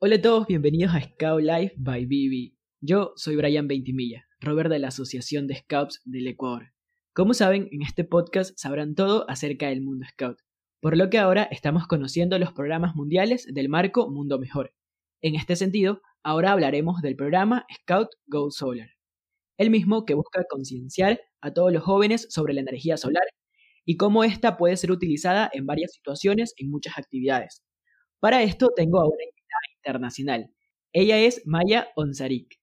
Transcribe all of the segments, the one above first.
Hola a todos, bienvenidos a Scout Life by Bibi. Yo soy Brian Veintimilla, Robert de la Asociación de Scouts del Ecuador. Como saben, en este podcast sabrán todo acerca del mundo Scout, por lo que ahora estamos conociendo los programas mundiales del marco Mundo Mejor. En este sentido, ahora hablaremos del programa Scout Go Solar, el mismo que busca concienciar a todos los jóvenes sobre la energía solar y cómo ésta puede ser utilizada en varias situaciones en muchas actividades. Para esto tengo a una internacional. Ella es Maya Onzarik.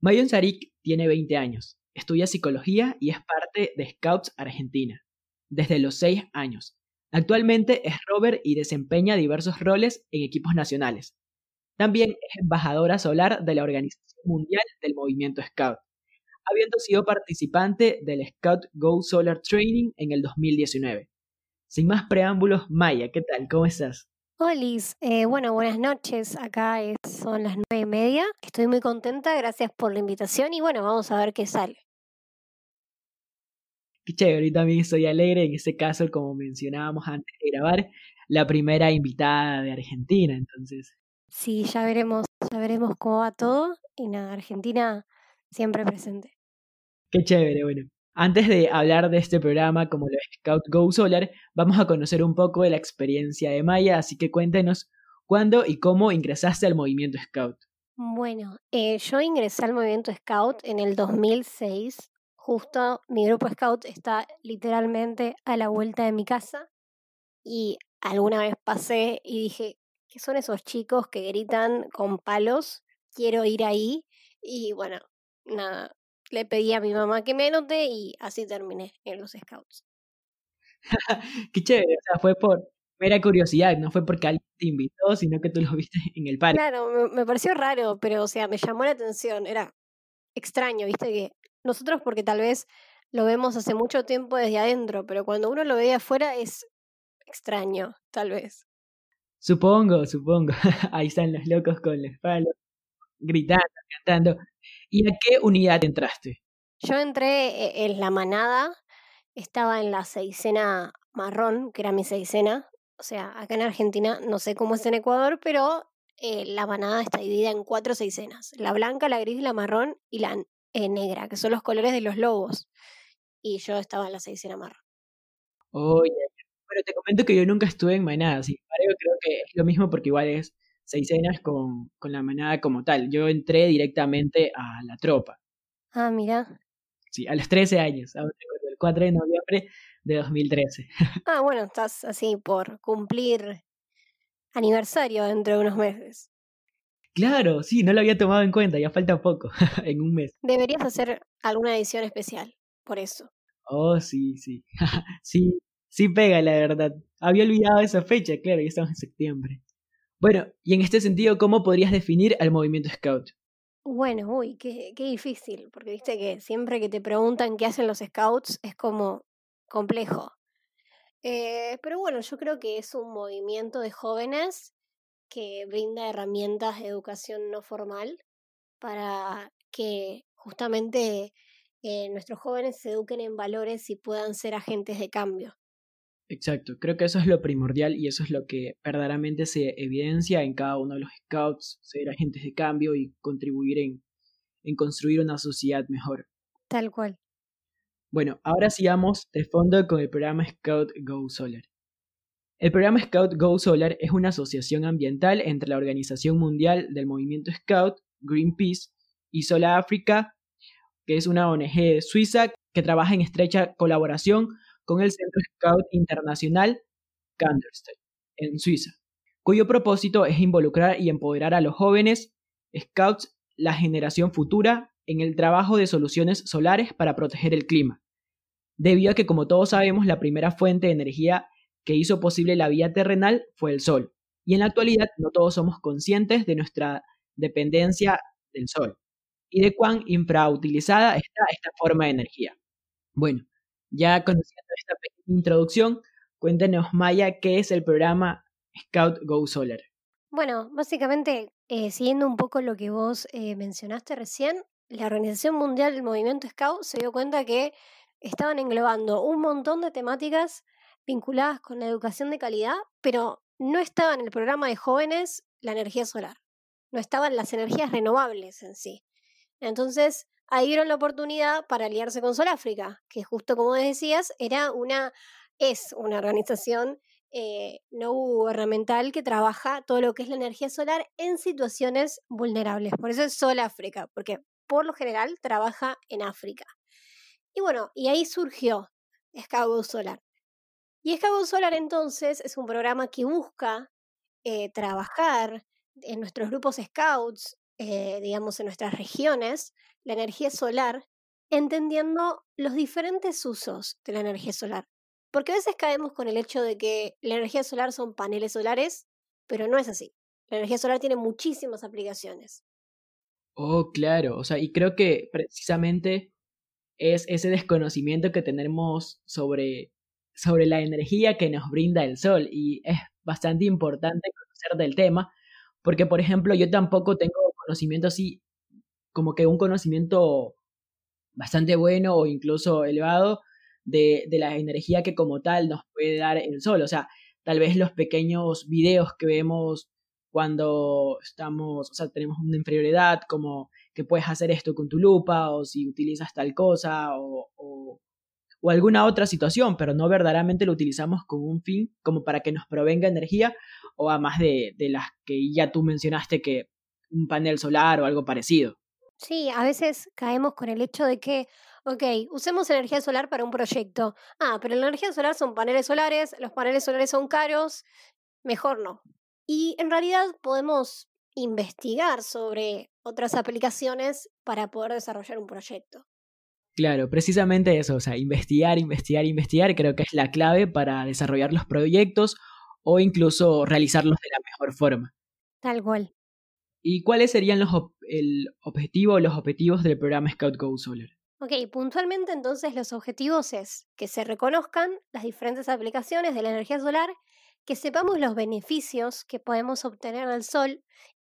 Maya Onzarik tiene 20 años, estudia psicología y es parte de Scouts Argentina, desde los 6 años. Actualmente es rover y desempeña diversos roles en equipos nacionales. También es embajadora solar de la Organización Mundial del Movimiento Scout, habiendo sido participante del Scout Go Solar Training en el 2019. Sin más preámbulos, Maya, ¿qué tal? ¿Cómo estás? Hola, eh, bueno, buenas noches. Acá son las nueve y media. Estoy muy contenta, gracias por la invitación y bueno, vamos a ver qué sale. Qué chévere, y también estoy alegre. En este caso, como mencionábamos antes de grabar, la primera invitada de Argentina, entonces. Sí, ya veremos, ya veremos cómo va todo. Y nada, Argentina siempre presente. Qué chévere, bueno. Antes de hablar de este programa como lo Scout Go Solar, vamos a conocer un poco de la experiencia de Maya, así que cuéntenos cuándo y cómo ingresaste al movimiento Scout. Bueno, eh, yo ingresé al movimiento Scout en el 2006. Justo mi grupo Scout está literalmente a la vuelta de mi casa y alguna vez pasé y dije, ¿qué son esos chicos que gritan con palos? Quiero ir ahí y bueno, nada, le pedí a mi mamá que me anote y así terminé en los scouts. Qué chévere, o sea, fue por mera curiosidad, no fue porque alguien te invitó, sino que tú lo viste en el parque. Claro, me, pareció raro, pero o sea, me llamó la atención, era extraño, viste que nosotros porque tal vez lo vemos hace mucho tiempo desde adentro, pero cuando uno lo ve de afuera es extraño, tal vez. Supongo, supongo. Ahí están los locos con los palos, gritando, cantando. ¿Y a qué unidad entraste? Yo entré eh, en la manada, estaba en la seisena marrón, que era mi seisena. O sea, acá en Argentina, no sé cómo es en Ecuador, pero eh, la manada está dividida en cuatro seisenas. La blanca, la gris, la marrón y la eh, negra, que son los colores de los lobos. Y yo estaba en la seisena marrón. Oye, pero te comento que yo nunca estuve en manada, sin embargo creo que es lo mismo porque igual es seisenas con, con la manada como tal. Yo entré directamente a la tropa. Ah, mira. Sí, a los 13 años, el 4 de noviembre de 2013. Ah, bueno, estás así por cumplir aniversario dentro de unos meses. Claro, sí, no lo había tomado en cuenta, ya falta poco, en un mes. Deberías hacer alguna edición especial, por eso. Oh, sí, sí. sí, sí pega, la verdad. Había olvidado esa fecha, claro, ya estamos en septiembre. Bueno, y en este sentido, ¿cómo podrías definir al movimiento Scout? Bueno, uy, qué, difícil, porque viste que siempre que te preguntan qué hacen los Scouts es como complejo. Eh, pero bueno, yo creo que es un movimiento de jóvenes que brinda herramientas de educación no formal para que justamente eh, nuestros jóvenes se eduquen en valores y puedan ser agentes de cambio. Exacto, creo que eso es lo primordial y eso es lo que verdaderamente se evidencia en cada uno de los scouts, ser agentes de cambio y contribuir en, en construir una sociedad mejor. Tal cual. Bueno, ahora sigamos de fondo con el programa Scout Go Solar. El programa Scout Go Solar es una asociación ambiental entre la Organización Mundial del Movimiento Scout, Greenpeace, y Sola África, que es una ONG suiza que trabaja en estrecha colaboración con el Centro Scout Internacional Kandersteg, en Suiza, cuyo propósito es involucrar y empoderar a los jóvenes Scouts, la generación futura, en el trabajo de soluciones solares para proteger el clima, debido a que, como todos sabemos, la primera fuente de energía que hizo posible la vida terrenal fue el sol, y en la actualidad no todos somos conscientes de nuestra dependencia del sol y de cuán infrautilizada está esta forma de energía. Bueno, ya conociendo esta pequeña introducción, cuéntenos, Maya, qué es el programa Scout Go Solar. Bueno, básicamente, eh, siguiendo un poco lo que vos eh, mencionaste recién, la Organización Mundial del Movimiento Scout se dio cuenta que estaban englobando un montón de temáticas vinculadas con la educación de calidad, pero no estaba en el programa de jóvenes la energía solar, no estaban las energías renovables en sí. Entonces, ahí dieron la oportunidad para aliarse con Soláfrica, que justo como decías, era una, es una organización eh, no gubernamental que trabaja todo lo que es la energía solar en situaciones vulnerables. Por eso es Soláfrica, porque por lo general trabaja en África. Y bueno, y ahí surgió Scout Solar. Y Scout Solar entonces es un programa que busca eh, trabajar en nuestros grupos scouts, eh, digamos en nuestras regiones, la energía solar, entendiendo los diferentes usos de la energía solar. Porque a veces caemos con el hecho de que la energía solar son paneles solares, pero no es así. La energía solar tiene muchísimas aplicaciones. Oh, claro. O sea, y creo que precisamente es ese desconocimiento que tenemos sobre, sobre la energía que nos brinda el sol. Y es bastante importante conocer del tema, porque, por ejemplo, yo tampoco tengo conocimiento así, como que un conocimiento bastante bueno o incluso elevado de, de la energía que como tal nos puede dar el sol. O sea, tal vez los pequeños videos que vemos cuando estamos, o sea, tenemos una inferioridad, como que puedes hacer esto con tu lupa, o si utilizas tal cosa, o, o, alguna otra situación, pero no verdaderamente lo utilizamos con un fin como para que nos provenga energía, o a más de, de las que ya tú mencionaste que un panel solar o algo parecido. Sí, a veces caemos con el hecho de que, ok, usemos energía solar para un proyecto. Ah, pero la energía solar son paneles solares, los paneles solares son caros, mejor no. Y en realidad podemos investigar sobre otras aplicaciones para poder desarrollar un proyecto. Claro, precisamente eso, o sea, investigar, investigar, investigar, creo que es la clave para desarrollar los proyectos o incluso realizarlos de la mejor forma. Tal cual. ¿Y cuáles serían los el objetivo o los objetivos del programa Scout Go Solar? Ok, puntualmente entonces los objetivos es que se reconozcan las diferentes aplicaciones de la energía solar que sepamos los beneficios que podemos obtener del sol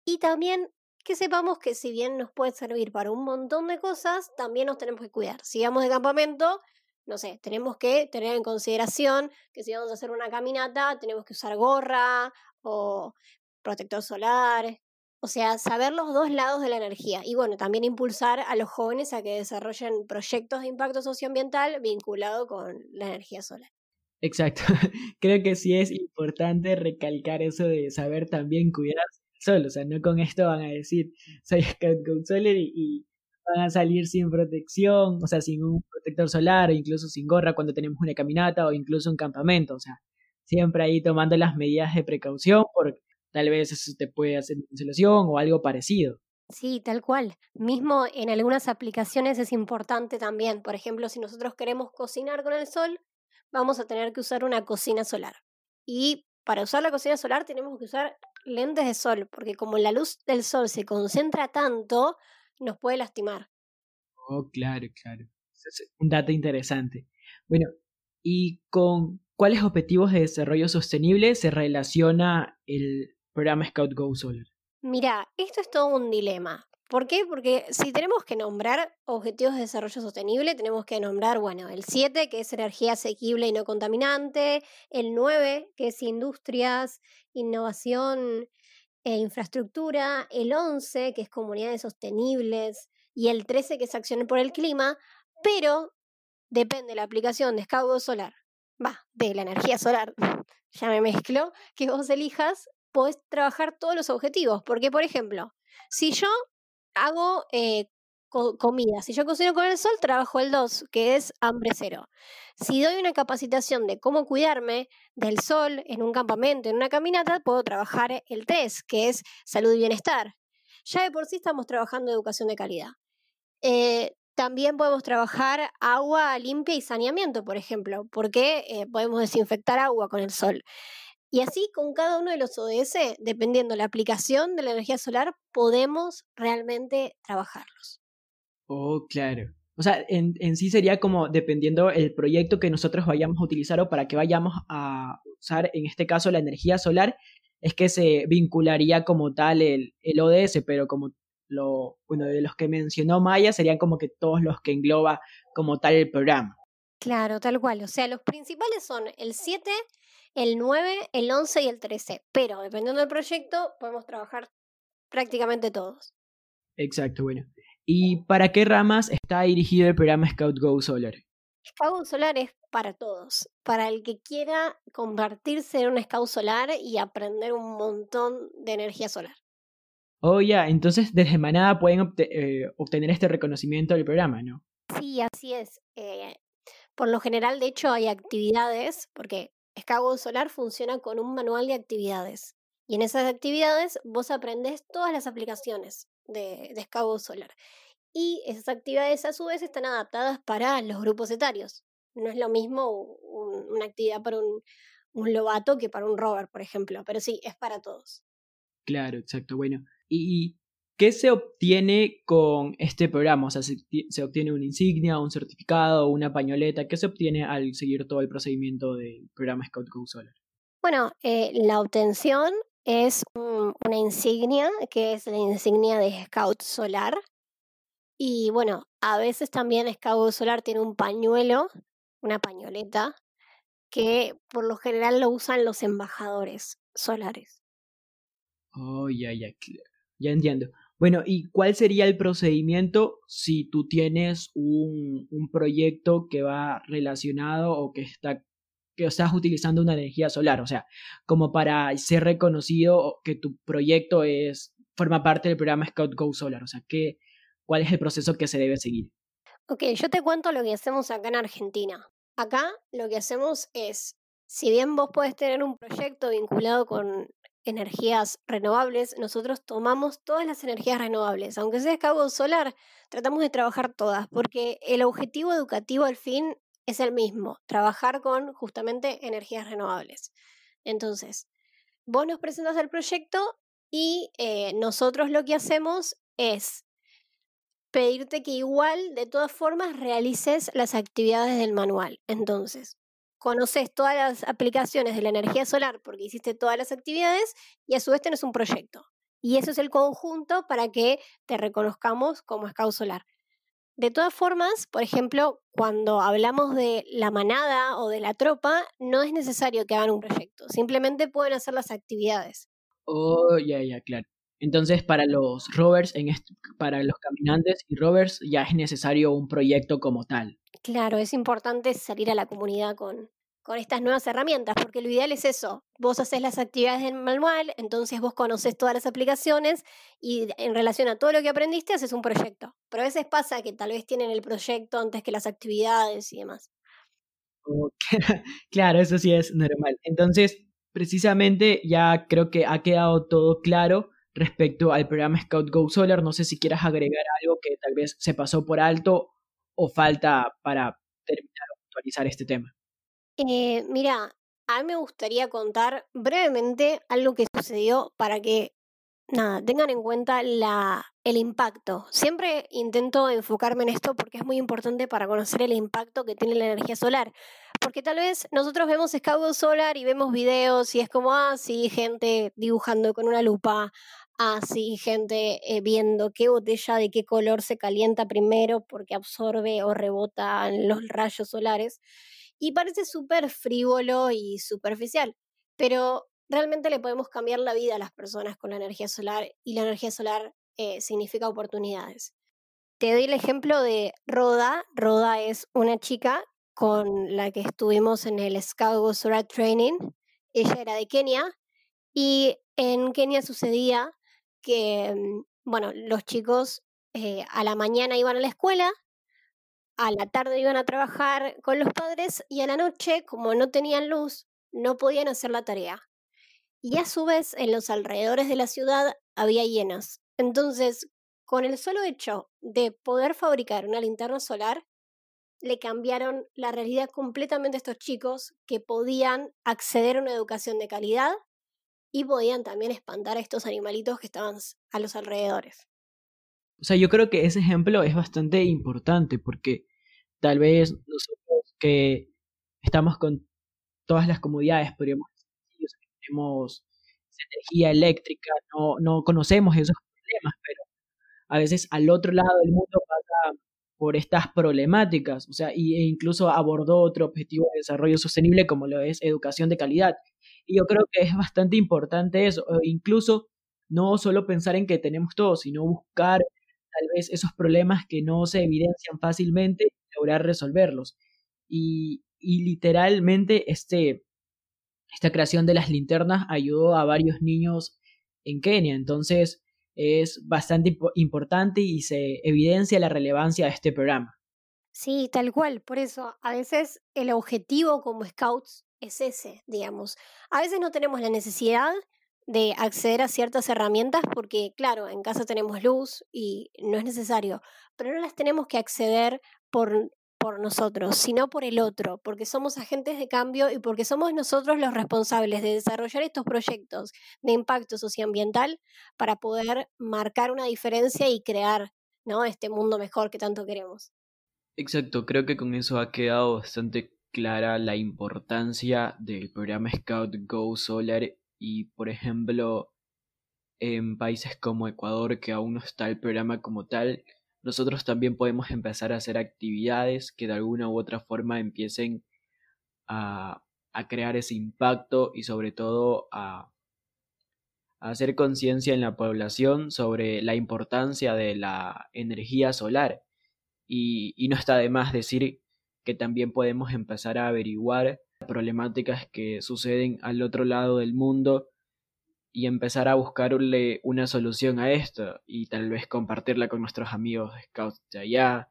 y también que sepamos que si bien nos puede servir para un montón de cosas, también nos tenemos que cuidar. Si vamos de campamento, no sé, tenemos que tener en consideración que si vamos a hacer una caminata, tenemos que usar gorra o protector solar. O sea, saber los dos lados de la energía. Y bueno, también impulsar a los jóvenes a que desarrollen proyectos de impacto socioambiental vinculado con la energía solar. Exacto. Creo que sí es importante recalcar eso de saber también cuidar sol. O sea, no con esto van a decir, soy Scout Solar y, van a salir sin protección, o sea, sin un protector solar, o incluso sin gorra cuando tenemos una caminata o incluso un campamento. O sea, siempre ahí tomando las medidas de precaución porque tal vez eso te puede hacer insolación o algo parecido. Sí, tal cual. Mismo en algunas aplicaciones es importante también. Por ejemplo, si nosotros queremos cocinar con el sol, vamos a tener que usar una cocina solar. Y para usar la cocina solar tenemos que usar lentes de sol, porque como la luz del sol se concentra tanto, nos puede lastimar. Oh, claro, claro. Es un dato interesante. Bueno, ¿y con cuáles objetivos de desarrollo sostenible se relaciona el programa Scout Go Solar? Mira, esto es todo un dilema. ¿Por qué? Porque si tenemos que nombrar objetivos de desarrollo sostenible, tenemos que nombrar, bueno, el 7, que es energía asequible y no contaminante, el 9, que es industrias, innovación e infraestructura, el 11, que es comunidades sostenibles, y el 13, que es acción por el clima, pero depende de la aplicación de escaudo solar, va, de la energía solar, ya me mezclo, que vos elijas, podés trabajar todos los objetivos, porque por ejemplo, si yo hago eh, comida. Si yo cocino con el sol, trabajo el 2, que es hambre cero. Si doy una capacitación de cómo cuidarme del sol en un campamento, en una caminata, puedo trabajar el 3, que es salud y bienestar. Ya de por sí estamos trabajando educación de calidad. Eh, también podemos trabajar agua limpia y saneamiento, por ejemplo, porque eh, podemos desinfectar agua con el sol. Y así con cada uno de los ODS, dependiendo la aplicación de la energía solar, podemos realmente trabajarlos. Oh, claro. O sea, en, en, sí sería como dependiendo el proyecto que nosotros vayamos a utilizar o para que vayamos a usar, en este caso, la energía solar, es que se vincularía como tal el, el ODS, pero como lo, bueno, de los que mencionó Maya, serían como que todos los que engloba como tal el programa. Claro, tal cual. O sea, los principales son el 7, el 9, el 11 y el 13. Pero dependiendo del proyecto, podemos trabajar prácticamente todos. Exacto, bueno. ¿Y para qué ramas está dirigido el programa Scout Go Solar? Scout Go Solar es para todos, para el que quiera convertirse en un Scout Solar y aprender un montón de energía solar. Oh, ya, entonces desde Manada pueden eh, obtener este reconocimiento del programa, ¿no? Sí, así es. Eh, por lo general, de hecho, hay actividades, porque Scout Solar funciona con un manual de actividades. Y en esas actividades vos aprendés todas las aplicaciones de, de Solar. Y esas actividades a su vez están adaptadas para los grupos etarios. No es lo mismo una actividad para un, un lobato que para un rover, por ejemplo, pero sí, es para todos. Claro, exacto. Bueno, ¿y qué se obtiene con este programa? O sea, ¿se, se obtiene una insignia, un certificado, una pañoleta? ¿Qué se obtiene al seguir todo el procedimiento del programa Scout Go Solar? Bueno, eh, la obtención es una insignia, que es la insignia de Scout Solar. Y bueno, a veces también Scout Solar tiene un pañuelo, una pañoleta, que por lo general lo usan los embajadores solares. Oh, ya, ya, ya entiendo. Bueno, ¿y cuál sería el procedimiento si tú tienes un, un proyecto que va relacionado o que está que estás utilizando una energía solar, o sea, como para ser reconocido que tu proyecto es forma parte del programa Scout Go Solar, o sea, ¿qué, ¿cuál es el proceso que se debe seguir? Ok, yo te cuento lo que hacemos acá en Argentina. Acá lo que hacemos es, si bien vos podés tener un proyecto vinculado con energías renovables, nosotros tomamos todas las energías renovables, aunque sea Scout solar, tratamos de trabajar todas, porque el objetivo educativo al fin es el mismo, trabajar con justamente energías renovables. Entonces, vos nos presentas el proyecto y eh, nosotros lo que hacemos es pedirte que igual, de todas formas, realices las actividades del manual. Entonces, conoces todas las aplicaciones de la energía solar porque hiciste todas las actividades y a su vez tenés un proyecto. Y eso es el conjunto para que te reconozcamos como Scout Solar. De todas formas, por ejemplo, cuando hablamos de la manada o de la tropa, no es necesario que hagan un proyecto, simplemente pueden hacer las actividades. Oh, ya, ya, claro. Entonces, para los rovers, en para los caminantes y rovers, ya es necesario un proyecto como tal. Claro, es importante salir a la comunidad con, con estas nuevas herramientas, porque lo ideal es eso. Vos haces las actividades del manual, entonces vos conoces todas las aplicaciones y en relación a todo lo que aprendiste haces un proyecto. Pero a veces pasa que tal vez tienen el proyecto antes que las actividades y demás. claro, eso sí es normal. Entonces, precisamente ya creo que ha quedado todo claro respecto al programa Scout Go Solar. No sé si quieras agregar algo que tal vez se pasó por alto o falta para terminar o actualizar este tema. Eh, mira, a mí me gustaría contar brevemente algo que sucedió para que, nada, tengan en cuenta la, el impacto. Siempre intento enfocarme en esto porque es muy importante para conocer el impacto que tiene la energía solar. Porque tal vez nosotros vemos Scout Solar y vemos videos y es como, ah, sí, gente dibujando con una lupa, ah, sí, gente eh, viendo qué botella de qué color se calienta primero porque absorbe o rebota los rayos solares y parece súper frívolo y superficial, pero realmente le podemos cambiar la vida a las personas con la energía solar y la energía solar eh, significa oportunidades. Te doy el ejemplo de Roda. Roda es una chica con la que estuvimos en el Scout Solar Training. Ella era de Kenia y en Kenia sucedía que, mm, bueno, los chicos eh, a la mañana iban a la escuela a la tarde iban a trabajar con los padres y a la noche, como no tenían luz, no podían hacer la tarea. Y a su vez, en los alrededores de la ciudad había hienas. Entonces, con el solo hecho de poder fabricar una linterna solar, le cambiaron la realidad completamente a estos chicos que podían acceder a una educación de calidad y podían también espantar a estos animalitos que estaban a los alrededores. O sea, yo creo que ese ejemplo es bastante importante porque tal vez nosotros que estamos con todas las comodidades, podríamos decir, tenemos energía eléctrica, no, no conocemos esos problemas, pero a veces al otro lado del mundo pasa por estas problemáticas, o sea, e incluso abordó otro objetivo de desarrollo sostenible como lo es educación de calidad. Y yo creo que es bastante importante eso, incluso no solo pensar en que tenemos todo, sino buscar tal vez esos problemas que no se evidencian fácilmente y lograr resolverlos. Y, y literalmente este, esta creación de las linternas ayudó a varios niños en Kenia. Entonces es bastante importante y se evidencia la relevancia de este programa. Sí, tal cual. Por eso, a veces el objetivo como scouts es ese, digamos. A veces no tenemos la necesidad de acceder a ciertas herramientas porque, claro, en casa tenemos luz y no es necesario, pero no las tenemos que acceder por por nosotros, sino por el otro, porque somos agentes de cambio y porque somos nosotros los responsables de desarrollar estos proyectos de impacto socioambiental para poder marcar una diferencia y crear ¿no? este mundo mejor que tanto queremos. Exacto, creo que con eso ha quedado bastante clara la importancia del programa Scout Go Solar y, por ejemplo, en países como Ecuador, que aún no está el programa como tal, nosotros también podemos empezar a hacer actividades que de alguna u otra forma empiecen a, crear ese impacto y sobre todo a, hacer conciencia en la población sobre la importancia de la energía solar. Y, y no está de más decir que también podemos empezar a averiguar problemáticas que suceden al otro lado del mundo y empezar a buscarle una solución a esto y tal vez compartirla con nuestros amigos scouts de allá.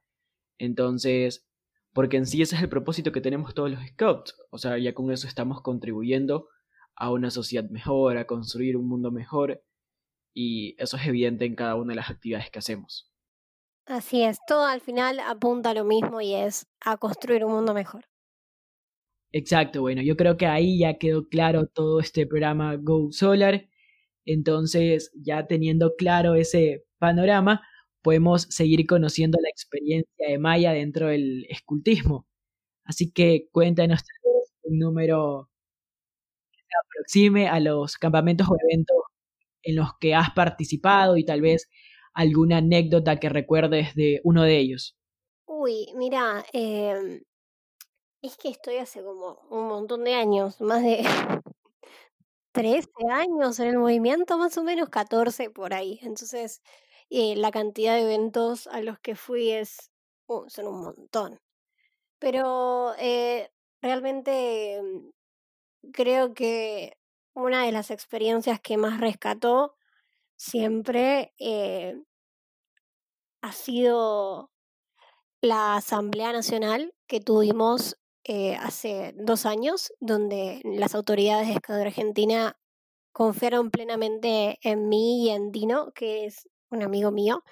Entonces, porque en sí ese es el propósito que tenemos todos los scouts, o sea, ya con eso estamos contribuyendo a una sociedad mejor, a construir un mundo mejor y eso es evidente en cada una de las actividades que hacemos. Así es, todo al final apunta a lo mismo y es a construir un mundo mejor. Exacto, bueno, yo creo que ahí ya quedó claro todo este programa Go Solar entonces, ya teniendo claro ese panorama, podemos seguir conociendo la experiencia de Maya dentro del escultismo. Así que cuéntanos un número que se aproxime a los campamentos o eventos en los que has participado y tal vez alguna anécdota que recuerdes de uno de ellos. Uy, mira, em, es que estoy hace como un montón de años, más de 13 años en el movimiento, más o menos 14 por ahí. Entonces, eh, la cantidad de eventos a los que fui es, uh, son un montón. Pero eh, realmente mm, creo que una de las experiencias que más rescató siempre eh, ha sido la Asamblea Nacional que tuvimos eh, hace dos años, donde las autoridades de Escadura Argentina confiaron plenamente en mí y en Dino, que es un amigo mío,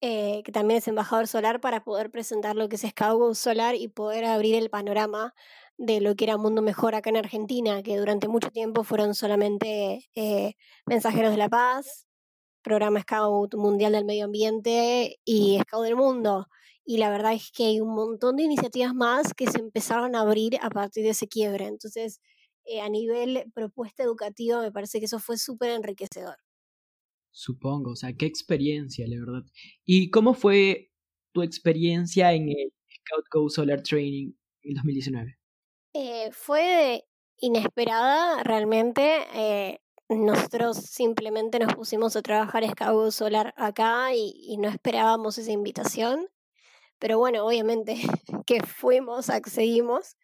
eh, que también es embajador solar, para poder presentar lo que es Scout Solar y poder abrir el panorama de lo que era Mundo Mejor acá en Argentina, que durante mucho tiempo fueron solamente eh, mensajeros de la paz, programa Scout Mundial del Medio Ambiente y Scout del Mundo y la verdad es que hay un montón de iniciativas más que se empezaron a abrir a partir de ese quiebre. Entonces, eh, a nivel propuesta educativa, me parece que eso fue súper enriquecedor. Supongo, o sea, qué experiencia, la verdad. ¿Y cómo fue tu experiencia en el Scout Go Solar Training en 2019? Eh, fue inesperada, realmente. Eh, nosotros simplemente nos pusimos a trabajar Scout Solar acá y no esperábamos esa invitación. Pero bueno, obviamente que fuimos, accedimos.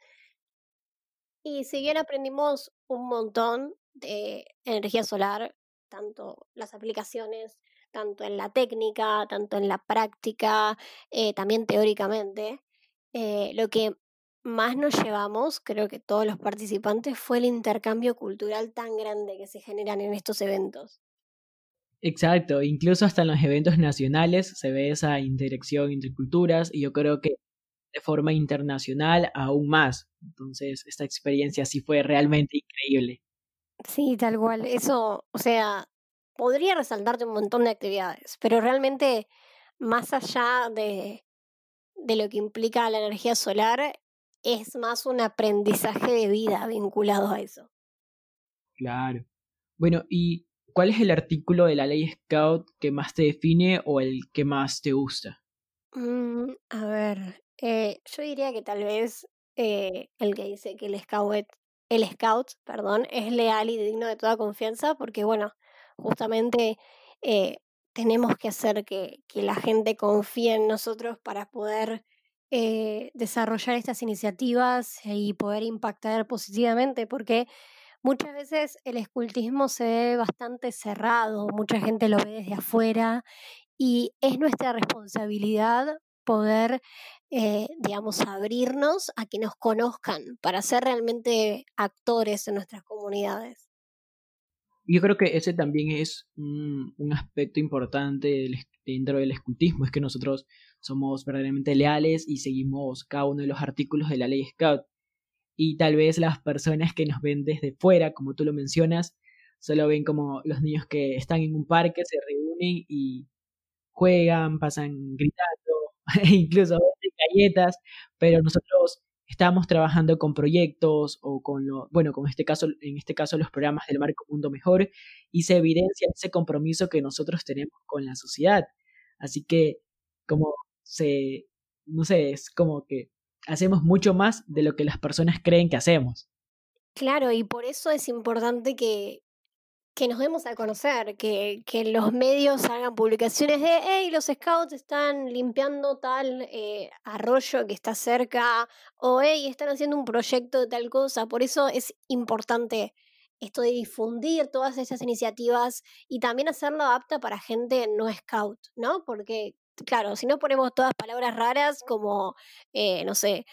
Y si bien aprendimos un montón de energía solar, tanto las aplicaciones, tanto en la técnica, tanto en la práctica, eh, también teóricamente, eh, lo que más nos llevamos, creo que todos los participantes, fue el intercambio cultural tan grande que se generan en estos eventos. Exacto, incluso hasta en los eventos nacionales se ve esa interacción entre culturas y yo creo que de forma internacional aún más. Entonces, esta experiencia sí fue realmente increíble. Sí, tal cual. Eso, o sea, podría resaltarte un montón de actividades, pero realmente más allá de, de lo que implica la energía solar, es más un aprendizaje de vida vinculado a eso. Claro. Bueno, y ¿Cuál es el artículo de la ley Scout que más te define o el que más te gusta? Mm, a ver, eh, yo diría que tal vez eh, el que dice que el scout, el scout, perdón, es leal y digno de toda confianza, porque bueno, justamente eh, tenemos que hacer que, que, la gente confíe en nosotros para poder desarrollar estas iniciativas y poder impactar positivamente, porque muchas veces el escultismo se ve bastante cerrado, mucha gente lo ve desde afuera y es nuestra responsabilidad poder, eh, digamos, abrirnos a que nos conozcan para ser realmente actores en nuestras comunidades. Yo creo que ese también es un, aspecto importante dentro del escultismo, es que nosotros somos verdaderamente leales y seguimos cada uno de los artículos de la ley Scout. Y tal vez las personas que nos ven desde fuera, como tú lo mencionas, solo ven como los niños que están en un parque, se reúnen y juegan, pasan gritando, incluso galletas, pero nosotros estamos trabajando con proyectos o con lo, bueno, con este caso, en este caso los programas del Marco Mundo Mejor, y se evidencia ese compromiso que nosotros tenemos con la sociedad. Así que, como se, no sé, es como que hacemos mucho más de lo que las personas creen que hacemos. Claro, y por eso es importante que, que nos demos a conocer, que, que los medios hagan publicaciones de, hey, los scouts están limpiando tal eh, arroyo que está cerca, o hey, están haciendo un proyecto de tal cosa. Por eso es importante esto de difundir todas esas iniciativas y también hacerlo apta para gente no scout, ¿no? Porque, claro, si no ponemos todas palabras raras como, eh, no sé,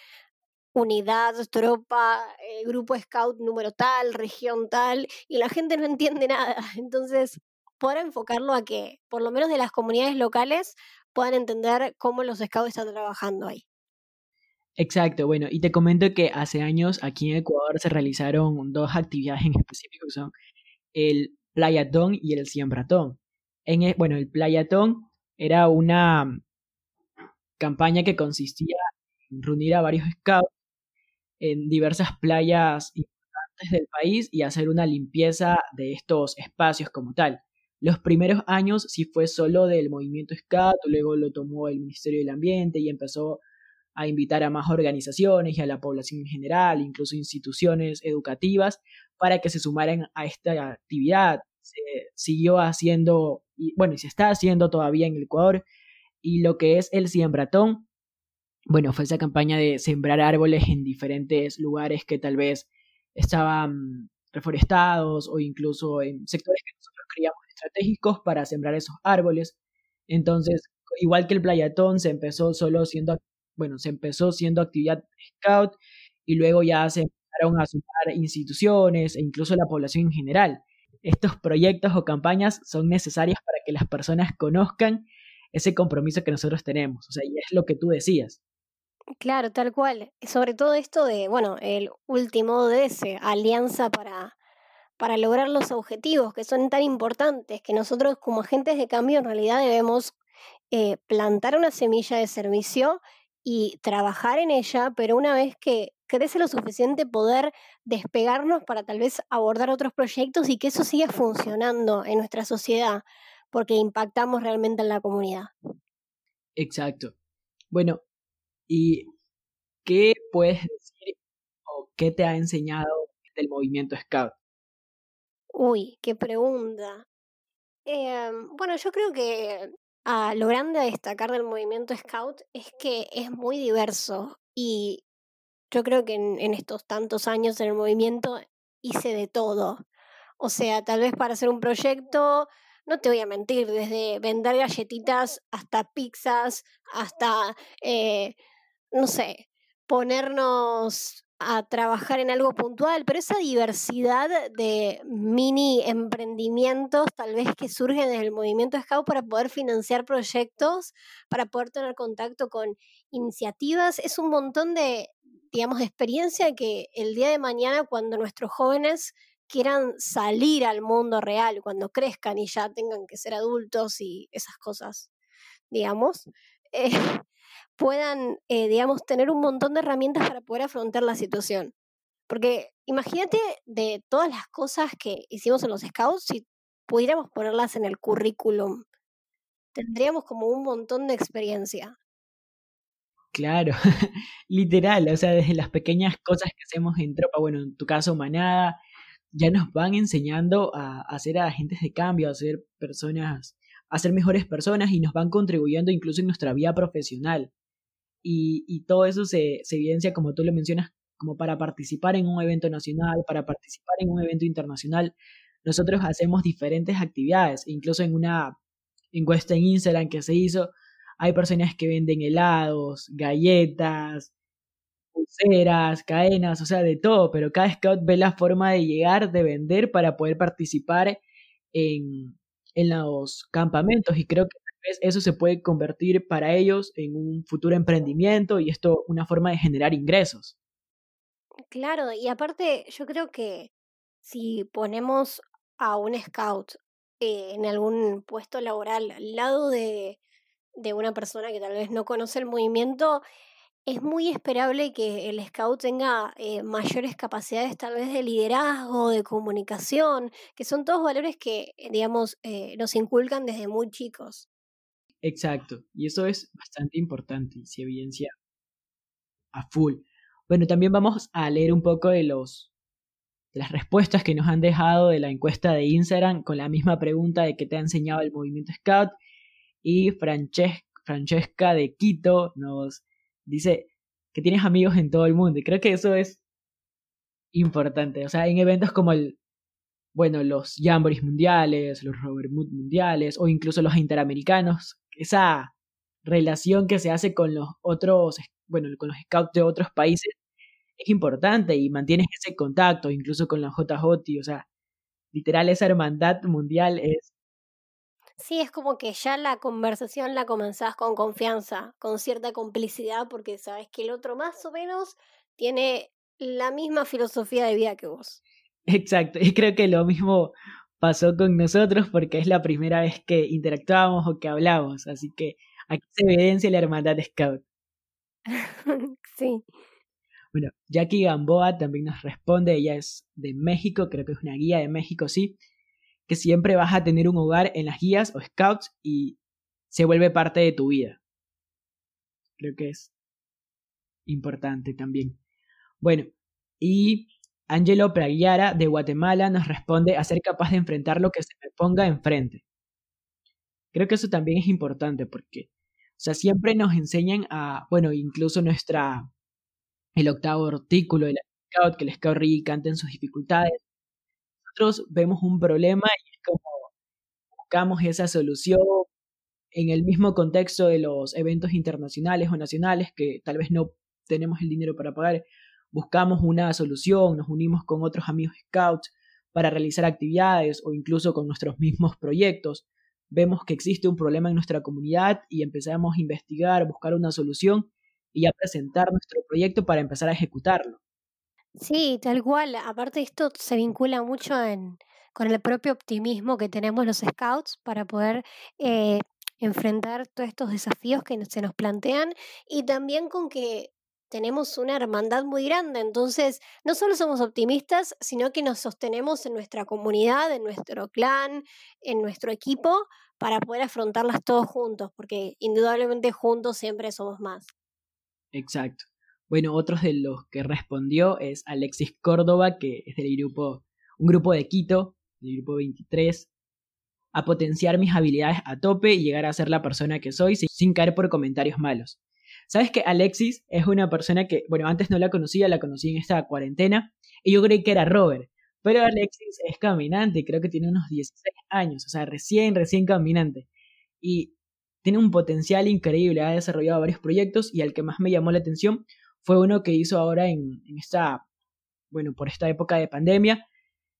unidad, tropa, eh, grupo scout número tal, región tal, y la gente no entiende nada. Entonces, poder enfocarlo a que, por lo menos de las comunidades locales, puedan entender cómo los scouts están trabajando ahí. Exacto, bueno, y te comento que hace años aquí en Ecuador se realizaron dos actividades en específico, son el playatón y el siembratón. En e, bueno, el playatón era una campaña que consistía en reunir a varios scouts en diversas playas importantes del país y hacer una limpieza de estos espacios como tal. Los primeros años sí fue solo del movimiento SCAT, luego lo tomó el Ministerio del Ambiente y empezó a invitar a más organizaciones y a la población en general, incluso instituciones educativas, para que se sumaran a esta actividad. Se siguió haciendo, bueno, y se está haciendo todavía en el Ecuador, y lo que es el siembratón bueno, fue esa campaña de sembrar árboles en diferentes lugares que tal vez estaban reforestados o incluso en sectores que nosotros creíamos estratégicos para sembrar esos árboles. Entonces, igual que el playatón, se empezó solo siendo, bueno, se empezó siendo actividad scout y luego ya se empezaron a sumar instituciones e incluso la población en general. Estos proyectos o campañas son necesarias para que las personas conozcan ese compromiso que nosotros tenemos. O sea, y es lo que tú decías. Claro, tal cual. Sobre todo esto de, bueno, el último ODS, alianza para, para lograr los objetivos que son tan importantes, que nosotros como agentes de cambio en realidad debemos eh, plantar una semilla de servicio y trabajar en ella, pero una vez que crece lo suficiente poder despegarnos para tal vez abordar otros proyectos y que eso siga funcionando en nuestra sociedad, porque impactamos realmente en la comunidad. Exacto. Bueno, ¿Y qué puedes decir o qué te ha enseñado del movimiento Scout? Uy, qué pregunta. Em, bueno, yo creo que a lo grande a destacar del movimiento Scout es que es muy diverso y yo creo que en, en estos tantos años en el movimiento hice de todo. O sea, tal vez para hacer un proyecto no te voy a mentir, desde vender galletitas hasta pizzas, hasta eh, no sé, ponernos a trabajar en algo puntual, pero esa diversidad de mini emprendimientos tal vez que surgen desde el movimiento Scout para poder financiar proyectos, para poder tener contacto con iniciativas, es un montón de, digamos, de experiencia que el día de mañana cuando nuestros jóvenes quieran salir al mundo real, cuando crezcan y ya tengan que ser adultos y esas cosas, digamos, eh, puedan, eh, digamos, tener un montón de herramientas para poder afrontar la situación. Porque imagínate de todas las cosas que hicimos en los scouts, si pudiéramos ponerlas en el currículum, tendríamos como un montón de experiencia. Claro, literal, o sea, desde las pequeñas cosas que hacemos en tropa, bueno, en tu caso manada, ya nos van enseñando a, a ser agentes de cambio, a ser personas, a ser mejores personas y nos van contribuyendo incluso en nuestra vida profesional. Y, todo eso se, se evidencia, como tú lo mencionas, como para participar en un evento nacional, para participar en un evento internacional. Nosotros hacemos diferentes actividades, incluso en una encuesta en Instagram que se hizo, hay personas que venden helados, galletas, pulseras, cadenas, o sea, de todo, pero cada scout ve la forma de llegar, de vender para poder participar en, en los campamentos y creo que eso se puede convertir para ellos en un futuro emprendimiento y esto una forma de generar ingresos. Claro, y aparte yo creo que si ponemos a un scout eh, en algún puesto laboral al lado de, de una persona que tal vez no conoce el movimiento, es muy esperable que el scout tenga eh, mayores capacidades tal vez de liderazgo, de comunicación, que son todos valores que, eh, digamos, eh, nos inculcan desde muy chicos. Exacto, y eso es bastante importante y se evidencia a full. Bueno, también vamos a leer un poco de los de las respuestas que nos han dejado de la encuesta de Instagram con la misma pregunta de qué te ha enseñado el movimiento Scout y Francesca de Quito nos dice que tienes amigos en todo el mundo. Y creo que eso es importante. O sea, en eventos como el, bueno, los Jamborees mundiales, los Robert Mood mundiales, o incluso los interamericanos, esa relación que se hace con los otros, bueno, con los scouts de otros países, es importante y mantienes ese contacto, incluso con la JJ, o sea, literal esa hermandad mundial es Sí, es como que ya la conversación la comenzás con confianza, con cierta complicidad, porque sabes que el otro más o menos tiene la misma filosofía de vida que vos. Exacto, y creo que lo mismo pasó con nosotros porque es la primera vez que interactuamos o que hablamos, así que aquí se evidencia la hermandad de Scout. sí. Bueno, Jackie Gamboa también nos responde, ella es de México, creo que es una guía de México, sí que siempre vas a tener un hogar en las guías o scouts y se vuelve parte de tu vida. Creo que es importante también. Bueno, y Angelo Praguiara de Guatemala nos responde a ser capaz de enfrentar lo que se me ponga enfrente. Creo que eso también es importante porque, o sea, siempre nos enseñan a, bueno, incluso nuestra, el octavo artículo del Scout, que el Scout cante en sus dificultades, vemos un problema y es como buscamos esa solución en el mismo contexto de los eventos internacionales o nacionales que tal vez no tenemos el dinero para pagar, buscamos una solución, nos unimos con otros amigos scouts para realizar actividades o incluso con nuestros mismos proyectos. Vemos que existe un problema en nuestra comunidad y empezamos a investigar, buscar una solución y a presentar nuestro proyecto para empezar a ejecutarlo. Sí, tal cual. Aparte esto se vincula mucho en, con el propio optimismo que tenemos los scouts para poder eh, enfrentar todos estos desafíos que se nos plantean y también con que tenemos una hermandad muy grande. Entonces, no solo somos optimistas, sino que nos sostenemos en nuestra comunidad, en nuestro clan, en nuestro equipo, para poder afrontarlas todos juntos, porque indudablemente juntos siempre somos más. Exacto. Bueno, otros de los que respondió es Alexis Córdoba, que es del grupo, un grupo de Quito, del grupo 23, a potenciar mis habilidades a tope y llegar a ser la persona que soy sin caer por comentarios malos. Sabes que Alexis es una persona que, bueno, antes no la conocía, la conocí en esta cuarentena y yo creí que era Robert, pero Alexis es caminante, creo que tiene unos 16 años, o sea, recién, recién caminante. Y tiene un potencial increíble, ha desarrollado varios proyectos y al que más me llamó la atención fue uno que hizo ahora en, esta, bueno, por esta época de pandemia,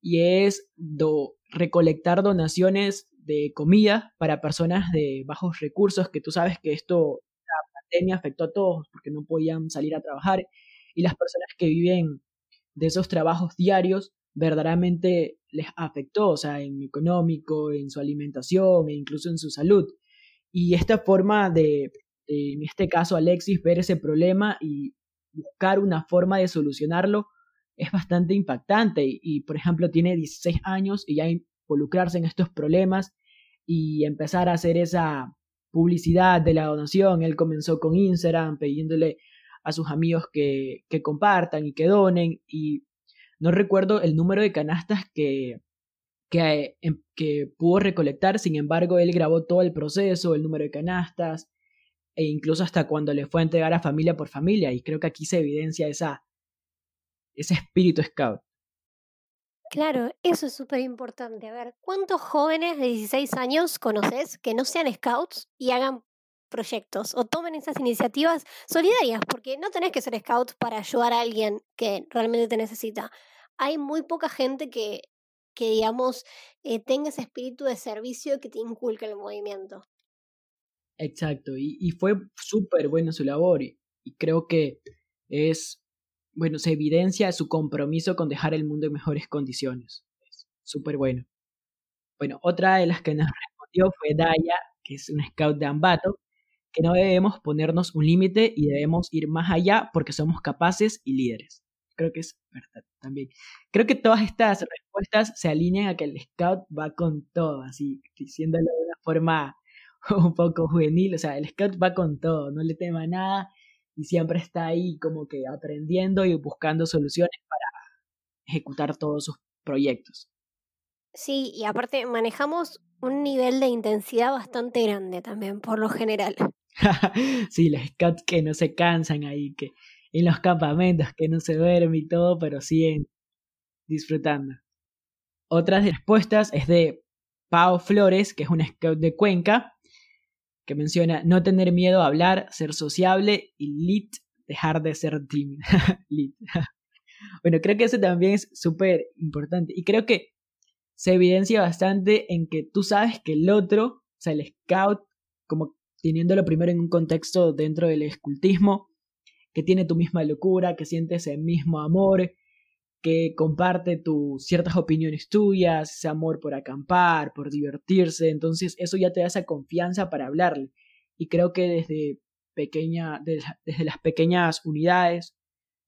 y es do, recolectar donaciones de comida para personas de bajos recursos, que tú sabes que esto, la pandemia afectó a todos porque no podían salir a trabajar, y las personas que viven de esos trabajos diarios verdaderamente les afectó, o sea, en económico, en su alimentación e incluso en su salud. Y esta forma de, de, en este caso, Alexis, ver ese problema y buscar una forma de solucionarlo es bastante impactante y, por ejemplo, tiene 16 años y ya involucrarse en estos problemas y empezar a hacer esa, publicidad de la donación. Él comenzó con Instagram pidiéndole a sus amigos que, que compartan y que donen. Y no recuerdo el número de canastas que, que, em, que pudo recolectar, sin embargo, él grabó todo el proceso, el número de canastas, e incluso hasta cuando le fue a entregar a familia por familia. Y creo que aquí se evidencia esa, ese espíritu scout. Claro, eso es súper importante. A ver, ¿cuántos jóvenes de 16 años conoces que no sean scouts y hagan proyectos o tomen esas iniciativas solidarias? Porque no tenés que ser scout para ayudar a alguien que realmente te necesita. Hay muy poca gente que, que digamos, eh, tenga ese espíritu de servicio que te inculca el movimiento. Exacto, y, y fue súper bueno su labor y creo que es bueno, se evidencia su compromiso con dejar el mundo en mejores condiciones. Súper bueno. Bueno, otra de las que nos respondió fue Daya, que es un scout de Ambato, que no debemos ponernos un límite y debemos ir más allá porque somos capaces y líderes. Creo que es verdad también. Creo que todas estas respuestas se alinean a que el scout va con todo, así diciéndolo de una forma un poco juvenil. O sea, el scout va con todo, no le tema nada y siempre está ahí como que aprendiendo y buscando soluciones para ejecutar todos sus proyectos. Sí, y aparte manejamos un nivel de intensidad bastante grande también, por lo general. sí, los scouts que no se cansan ahí, que en los campamentos que no se duermen y todo, pero siguen disfrutando. Otras respuestas es de Pau Flores, que es un scout de Cuenca, que menciona no tener miedo a hablar, ser sociable y lit, dejar de ser tímida. bueno, creo que eso también es súper importante y creo que se evidencia bastante en que tú sabes que el otro, o sea, el scout, como teniéndolo primero en un contexto dentro del escultismo, que tiene tu misma locura, que sientes el mismo amor, que comparte tus ciertas opiniones tuyas, ese amor por acampar, por divertirse, entonces eso ya te da esa confianza para hablarle. Y creo que desde pequeña, desde, las pequeñas unidades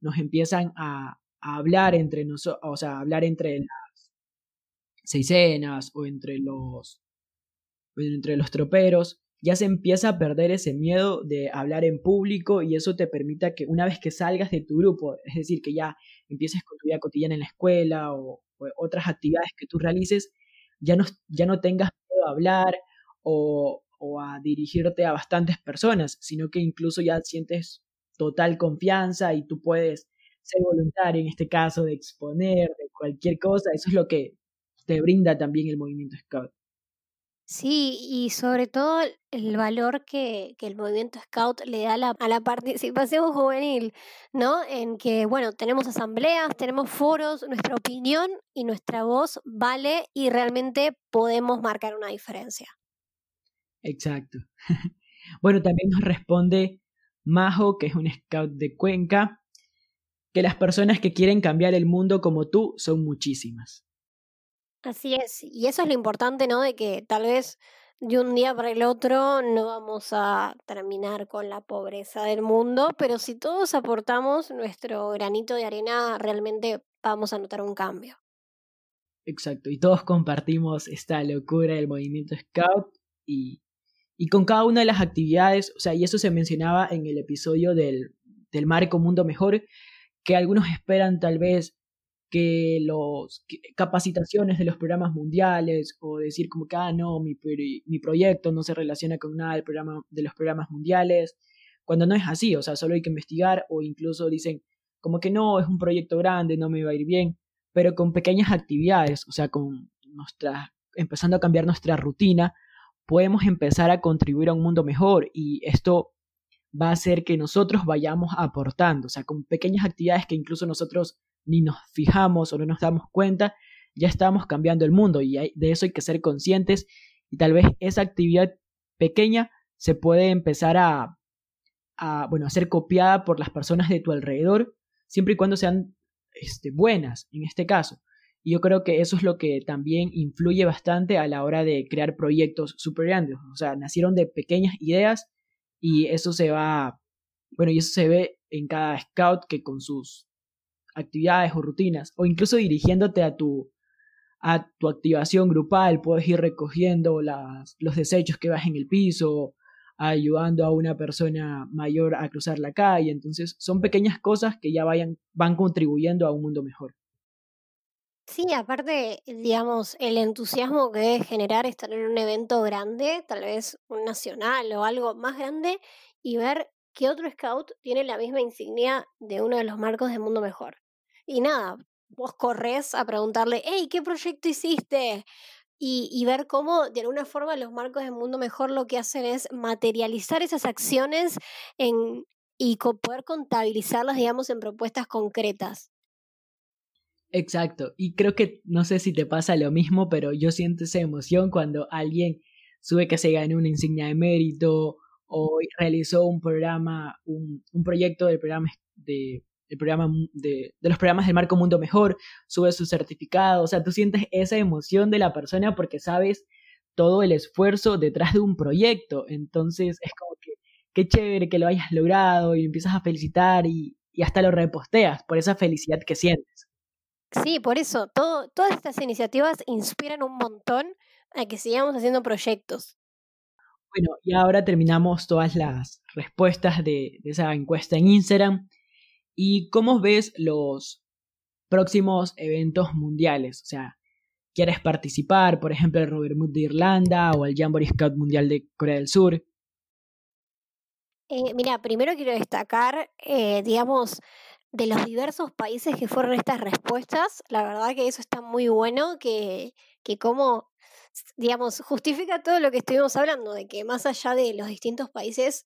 nos empiezan a, hablar entre nosotros, o sea, hablar entre las seisenas o entre los, entre los troperos, ya se empieza a perder ese miedo de hablar en público y eso te permita que una vez que salgas de tu grupo, es decir, que ya empieces con tu vida cotidiana en la escuela o, otras actividades que tú realices, ya no, ya no tengas miedo a hablar o, o a dirigirte a bastantes personas, sino que incluso ya sientes total confianza y tú puedes ser voluntario en este caso de exponer, de cualquier cosa, eso es lo que te brinda también el movimiento Scout. Sí, y sobre todo el valor que, que el movimiento Scout le da la, a la participación juvenil, ¿no? En que, bueno, tenemos asambleas, tenemos foros, nuestra opinión y nuestra voz vale y realmente podemos marcar una diferencia. Exacto. bueno, también nos responde Majo, que es un scout de Cuenca, que las personas que quieren cambiar el mundo como tú son muchísimas. Así es, y eso es lo importante, ¿no? De que tal vez de un día para el otro no vamos a terminar con la pobreza del mundo, pero si todos aportamos nuestro granito de arena, realmente vamos a notar un cambio. Exacto, y todos compartimos esta locura del movimiento Scout y, y con cada una de las actividades, o sea, y eso se mencionaba en el episodio del, del Marco Mundo Mejor, que algunos esperan tal vez que los capacitaciones de los programas mundiales o decir como que ah no mi, mi proyecto no se relaciona con nada del programa de los programas mundiales cuando no es así o sea solo hay que investigar o incluso dicen como que no es un proyecto grande no me va a ir bien pero con pequeñas actividades o sea con nuestra empezando a cambiar nuestra rutina podemos empezar a contribuir a un mundo mejor y esto va a hacer que nosotros vayamos aportando o sea con pequeñas actividades que incluso nosotros ni nos fijamos o no nos damos cuenta, ya estamos cambiando el mundo y de eso hay que ser conscientes y tal vez esa actividad pequeña se puede empezar a, bueno, ser copiada por las personas de tu alrededor, siempre y cuando sean este, buenas en este caso. Y yo creo que eso es lo que también influye bastante a la hora de crear proyectos super grandes. O sea, nacieron de pequeñas ideas y eso se va, bueno, y eso se ve en cada scout que con sus actividades o rutinas, o incluso dirigiéndote a tu, a tu activación grupal, puedes ir recogiendo los desechos que vas en el piso, ayudando a una persona mayor a cruzar la calle. Entonces, son pequeñas cosas que ya vayan, van contribuyendo a un mundo mejor. Sí, aparte, digamos, el entusiasmo que debe generar estar en un evento grande, tal vez un nacional o algo más grande, y ver que otro scout tiene la misma insignia de uno de los marcos de Mundo Mejor. Y nada, vos corres a preguntarle, hey, ¿qué proyecto hiciste? Y, ver cómo de alguna forma los marcos de Mundo Mejor lo que hacen es materializar esas acciones en, y poder contabilizarlas, digamos, en propuestas concretas. Exacto, y creo que no sé si te pasa lo mismo, pero yo siento esa emoción cuando alguien sube que se ganó una insignia de mérito o realizó un programa, un, un proyecto del programa de el programa de, de, los programas del Marco Mundo Mejor, sube su certificado, o sea, tú sientes esa emoción de la persona porque sabes todo el esfuerzo detrás de un proyecto, entonces es como que qué chévere que lo hayas logrado y empiezas a felicitar y, y hasta lo reposteas por esa felicidad que sientes. Sí, por eso, todo, todas estas iniciativas inspiran un montón a que sigamos haciendo proyectos. Bueno, y ahora terminamos todas las respuestas de, de esa encuesta en Instagram. ¿Y cómo ves los próximos eventos mundiales? O sea, ¿quieres participar, por ejemplo, el Robert Mood de Irlanda o el Jamboree Scout Mundial de Corea del Sur? Eh, mira, primero quiero destacar, eh, digamos, de los diversos países que fueron estas respuestas. La verdad que eso está muy bueno, que, que como, digamos, justifica todo lo que estuvimos hablando, de que más allá de los distintos países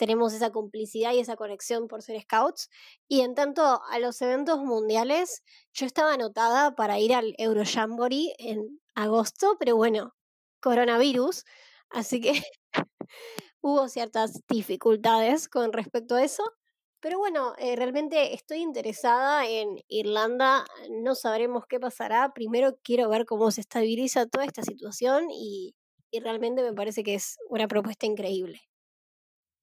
tenemos esa complicidad y esa conexión por ser scouts. Y en tanto a los eventos mundiales, yo estaba anotada para ir al Eurojamboree en agosto, pero bueno, coronavirus, así que hubo ciertas dificultades con respecto a eso. Pero bueno, eh, realmente estoy interesada en Irlanda, no sabremos qué pasará. Primero quiero ver cómo se estabiliza toda esta situación y, y realmente me parece que es una propuesta increíble.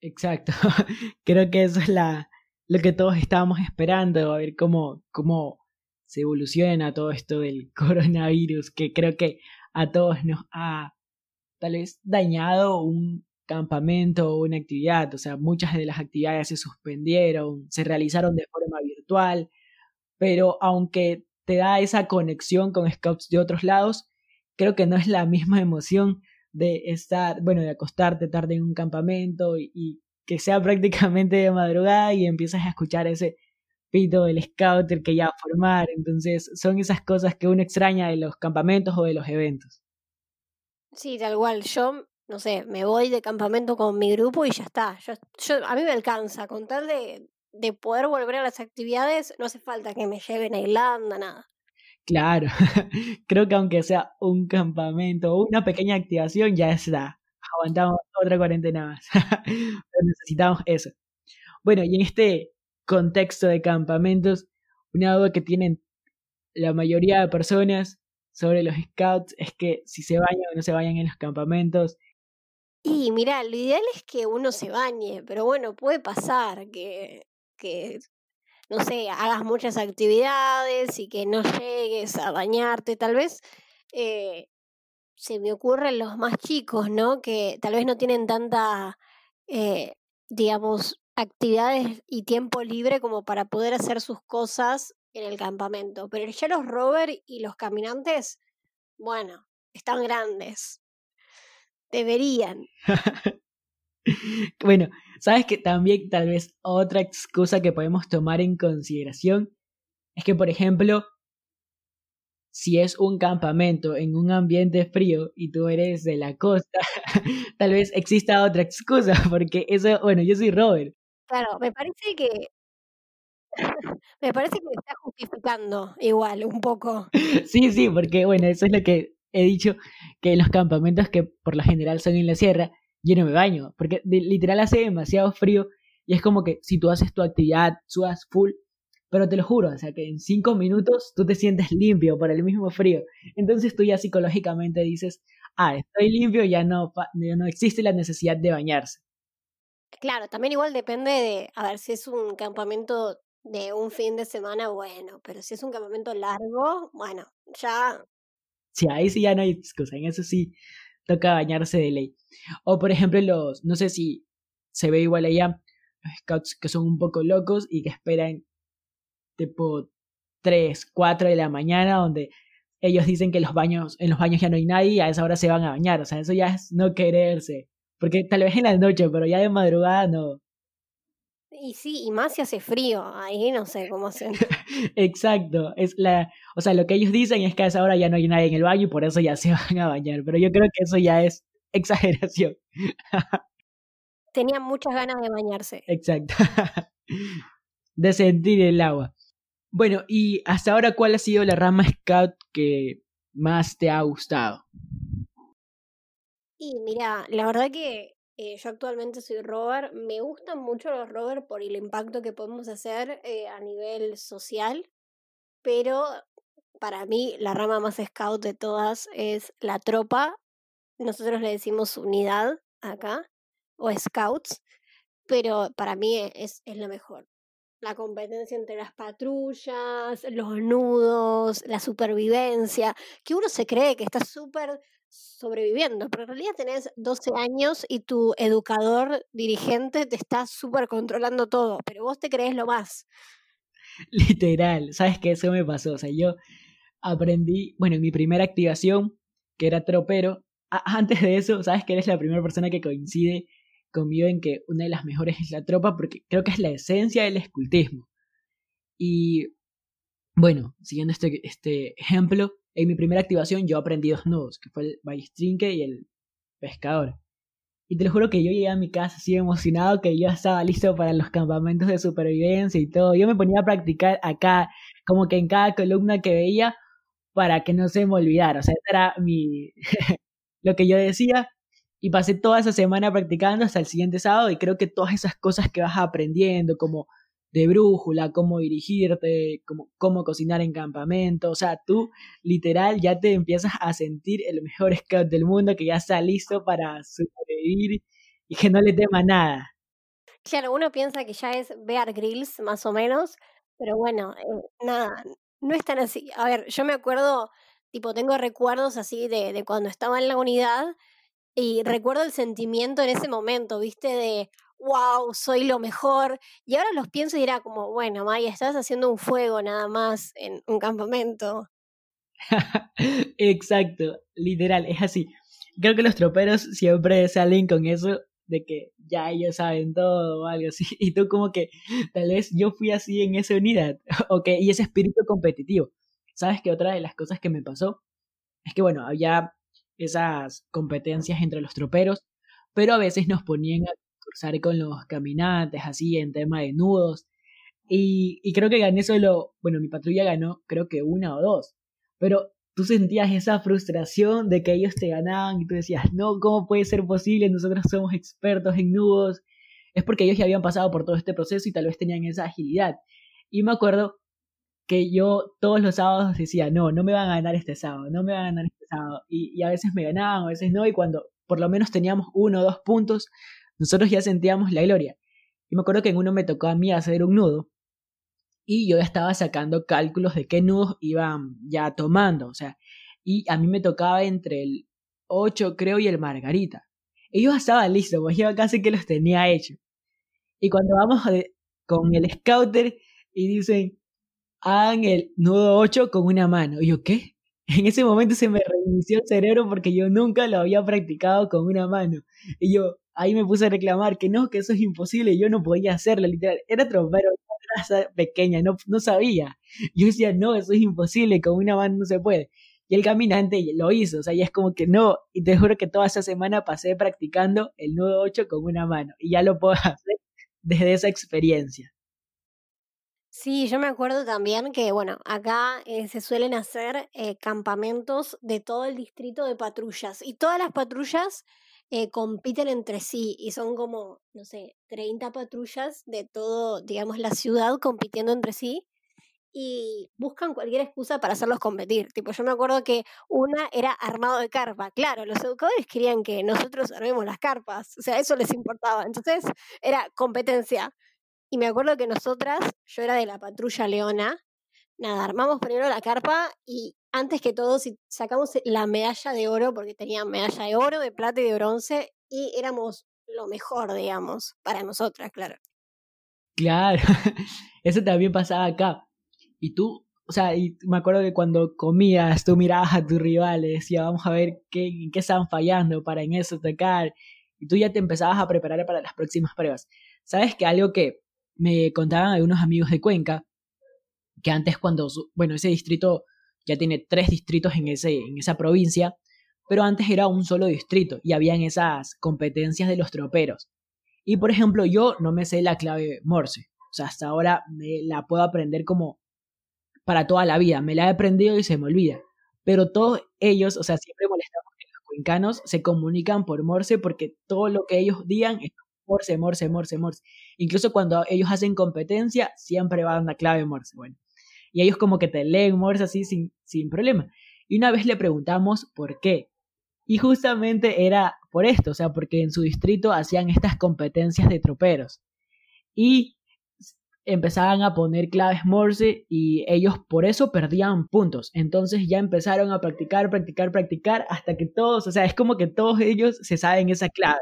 Exacto, creo que eso es la, lo que todos estábamos esperando, a ver cómo, cómo se evoluciona todo esto del coronavirus, que creo que a todos nos ha tal vez dañado un campamento o una actividad, o sea, muchas de las actividades se suspendieron, se realizaron de forma virtual, pero aunque te da esa conexión con scouts de otros lados, creo que no es la misma emoción de estar, bueno, de acostarte tarde en un campamento y, que sea prácticamente de madrugada y empiezas a escuchar ese pito del scouter que ya va a formar. Entonces, son esas cosas que uno extraña de los campamentos o de los eventos. Sí, tal cual. Yo no sé, me voy de campamento con mi grupo y ya está. Yo, yo, a mí me alcanza, con tal de, de poder volver a las actividades, no hace falta que me lleven a Irlanda, nada. Claro, creo que aunque sea un campamento o una pequeña activación, ya está. Aguantamos otra cuarentena más. Pero necesitamos eso. Bueno, y en este contexto de campamentos, una duda que tienen la mayoría de personas sobre los scouts es que si se bañan o no se bañan en los campamentos, y mira, lo ideal es que uno se bañe, pero bueno, puede pasar que, que, no sé, hagas muchas actividades y que no llegues a bañarte, tal vez. Eh, se me ocurren los más chicos, ¿no? Que tal vez no tienen tanta, eh, digamos, actividades y tiempo libre como para poder hacer sus cosas en el campamento. Pero ya los rover y los caminantes, bueno, están grandes. Deberían. bueno, sabes que también tal vez otra excusa que podemos tomar en consideración es que, por ejemplo, si es un campamento en un ambiente frío y tú eres de la costa, tal vez exista otra excusa, porque eso, bueno, yo soy Robert. Claro, me parece que me parece que me está justificando igual un poco. Sí, sí, porque bueno, eso es lo que he dicho que los campamentos que por lo general son en la sierra, yo no me baño, porque literal hace demasiado frío y es como que si tú haces tu actividad, sudas full, pero te lo juro, o sea que en cinco minutos tú te sientes limpio por el mismo frío. Entonces tú ya psicológicamente dices, ah, estoy limpio, ya no, ya no existe la necesidad de bañarse. Claro, también igual depende de, a ver, si es un campamento de un fin de semana, bueno, pero si es un campamento largo, bueno, ya Sí, ahí sí ya no hay excusa, en eso sí toca bañarse de ley. O por ejemplo los, no sé si se ve igual allá, los scouts que son un poco locos y que esperan tipo 3, 4 de la mañana donde ellos dicen que los baños, en los baños ya no hay nadie y a esa hora se van a bañar. O sea, eso ya es no quererse. Porque tal vez en la noche, pero ya de madrugada no. Y sí, y más si hace frío, ahí no sé cómo se... Exacto, es la, o sea, lo que ellos dicen es que a esa hora ya no hay nadie en el baño y por eso ya se van a bañar, pero yo creo que eso ya es exageración. Tenían muchas ganas de bañarse. Exacto. de sentir el agua. Bueno, y hasta ahora, ¿cuál ha sido la rama scout que más te ha gustado? Y mira, la verdad que eh, yo actualmente soy rover. Me gustan mucho los rover por el impacto que podemos hacer eh, a nivel social, pero para mí la rama más scout de todas es la tropa. Nosotros le decimos unidad acá, o scouts, pero para mí es, es lo mejor la competencia entre las patrullas, los nudos, la supervivencia, que uno se cree que está súper sobreviviendo, pero en realidad tenés 12 años y tu educador dirigente te está súper controlando todo, pero vos te crees lo más. Literal, ¿sabes qué? Eso me pasó, o sea, yo aprendí, bueno, en mi primera activación, que era tropero, antes de eso, ¿sabes que eres la primera persona que coincide conmigo en que una de las mejores es la tropa porque creo que es la esencia del escultismo. Y bueno, siguiendo este, este ejemplo, en mi primera activación yo aprendí dos nudos, que fue el ballestrinque y el pescador. Y te lo juro que yo llegué a mi casa así emocionado que yo estaba listo para los campamentos de supervivencia y todo. Yo me ponía a practicar acá, como que en cada columna que veía, para que no se me olvidara. O sea, era mi lo que yo decía y pasé toda esa semana practicando hasta el siguiente sábado y creo que todas esas cosas que vas aprendiendo, como de brújula, cómo dirigirte, cómo, cómo cocinar en campamento, o sea, tú literal ya te empiezas a sentir el mejor scout del mundo que ya está listo para sobrevivir y que no le tema nada. Claro, uno piensa que ya es Bear Grylls más o menos, pero bueno, eh, nada, no es tan así. A ver, yo me acuerdo, tipo, tengo recuerdos así de, de cuando estaba en la unidad y recuerdo el sentimiento en ese momento, viste, de wow, soy lo mejor. Y ahora los pienso y era como, bueno, Maya, estás haciendo un fuego nada más en un campamento. Exacto, literal, es así. Creo que los troperos siempre salen con eso de que ya ellos saben todo o algo así. Y tú como que tal vez yo fui así en esa unidad. ok, y ese espíritu competitivo. ¿Sabes que otra de las cosas que me pasó? Es que bueno, había esas competencias entre los troperos, pero a veces nos ponían a cruzar con los caminantes, así en tema de nudos. Y, y creo que gané solo, bueno, mi patrulla ganó creo que una o dos, pero tú sentías esa frustración de que ellos te ganaban y tú decías, no, ¿cómo puede ser posible? Nosotros somos expertos en nudos. Es porque ellos ya habían pasado por todo este proceso y tal vez tenían esa agilidad. Y me acuerdo que yo todos los sábados decía, no, no me van a ganar este sábado, no me van a ganar este sábado. Y, a veces me ganaban, a veces no, y cuando por lo menos teníamos uno o dos puntos, nosotros ya sentíamos la gloria. Y me acuerdo que en uno me tocó a mí hacer un nudo, y yo ya estaba sacando cálculos de qué nudos iban ya tomando, o sea, y a mí me tocaba entre el 8 creo y el Margarita. Ellos estaban listos, pues yo casi que los tenía hechos. Y cuando vamos con el scouter y dicen, hagan el nudo 8 con una mano. Y yo, ¿qué? En ese momento se me reinició el cerebro porque yo nunca lo había practicado con una mano. Y yo ahí me puse a reclamar que no, que eso es imposible, yo no podía hacerlo, literal. Era trompero, era pequeña, no, no sabía. Yo decía, no, eso es imposible, con una mano no se puede. Y el caminante lo hizo, o sea, ya es como que no. Y te juro que toda esa semana pasé practicando el nudo 8 con una mano. Y ya lo puedo hacer desde esa experiencia. Sí, yo me acuerdo también que, bueno, acá eh, se suelen hacer eh, campamentos de todo el distrito de patrullas y todas las patrullas eh, compiten entre sí y son como, no sé, 30 patrullas de todo, digamos, la ciudad compitiendo entre sí y buscan cualquier excusa para hacerlos competir. Tipo, yo me acuerdo que una era armado de carpa. Claro, los educadores querían que nosotros armemos las carpas, o sea, eso les importaba. Entonces, era competencia. Y me acuerdo que nosotras, yo era de la patrulla Leona, nada, armamos primero la carpa y antes que todo sacamos la medalla de oro, porque tenían medalla de oro, de plata y de bronce, y éramos lo mejor, digamos, para nosotras, claro. Claro, eso también pasaba acá. Y tú, o sea, y me acuerdo que cuando comías, tú mirabas a tus rivales, decías, vamos a ver qué, en qué estaban fallando para en eso tocar. Y tú ya te empezabas a preparar para las próximas pruebas. Sabes que algo que me contaban algunos amigos de Cuenca, que antes cuando, bueno, ese distrito ya tiene tres distritos en, ese, en esa provincia, pero antes era un solo distrito y habían esas competencias de los troperos. Y por ejemplo, yo no me sé la clave Morse, o sea, hasta ahora me la puedo aprender como para toda la vida, me la he aprendido y se me olvida. Pero todos ellos, o sea, siempre molestamos que los cuencanos se comunican por Morse porque todo lo que ellos digan es Morse, Morse, Morse, Morse. Incluso cuando ellos hacen competencia, siempre van a la clave Morse. Bueno, y ellos como que te leen Morse así sin, sin problema. Y una vez le preguntamos por qué. Y justamente era por esto, o sea, porque en su distrito hacían estas competencias de troperos. Y empezaban a poner claves Morse y ellos por eso perdían puntos. Entonces ya empezaron a practicar, practicar, practicar hasta que todos, o sea, es como que todos ellos se saben esa clave.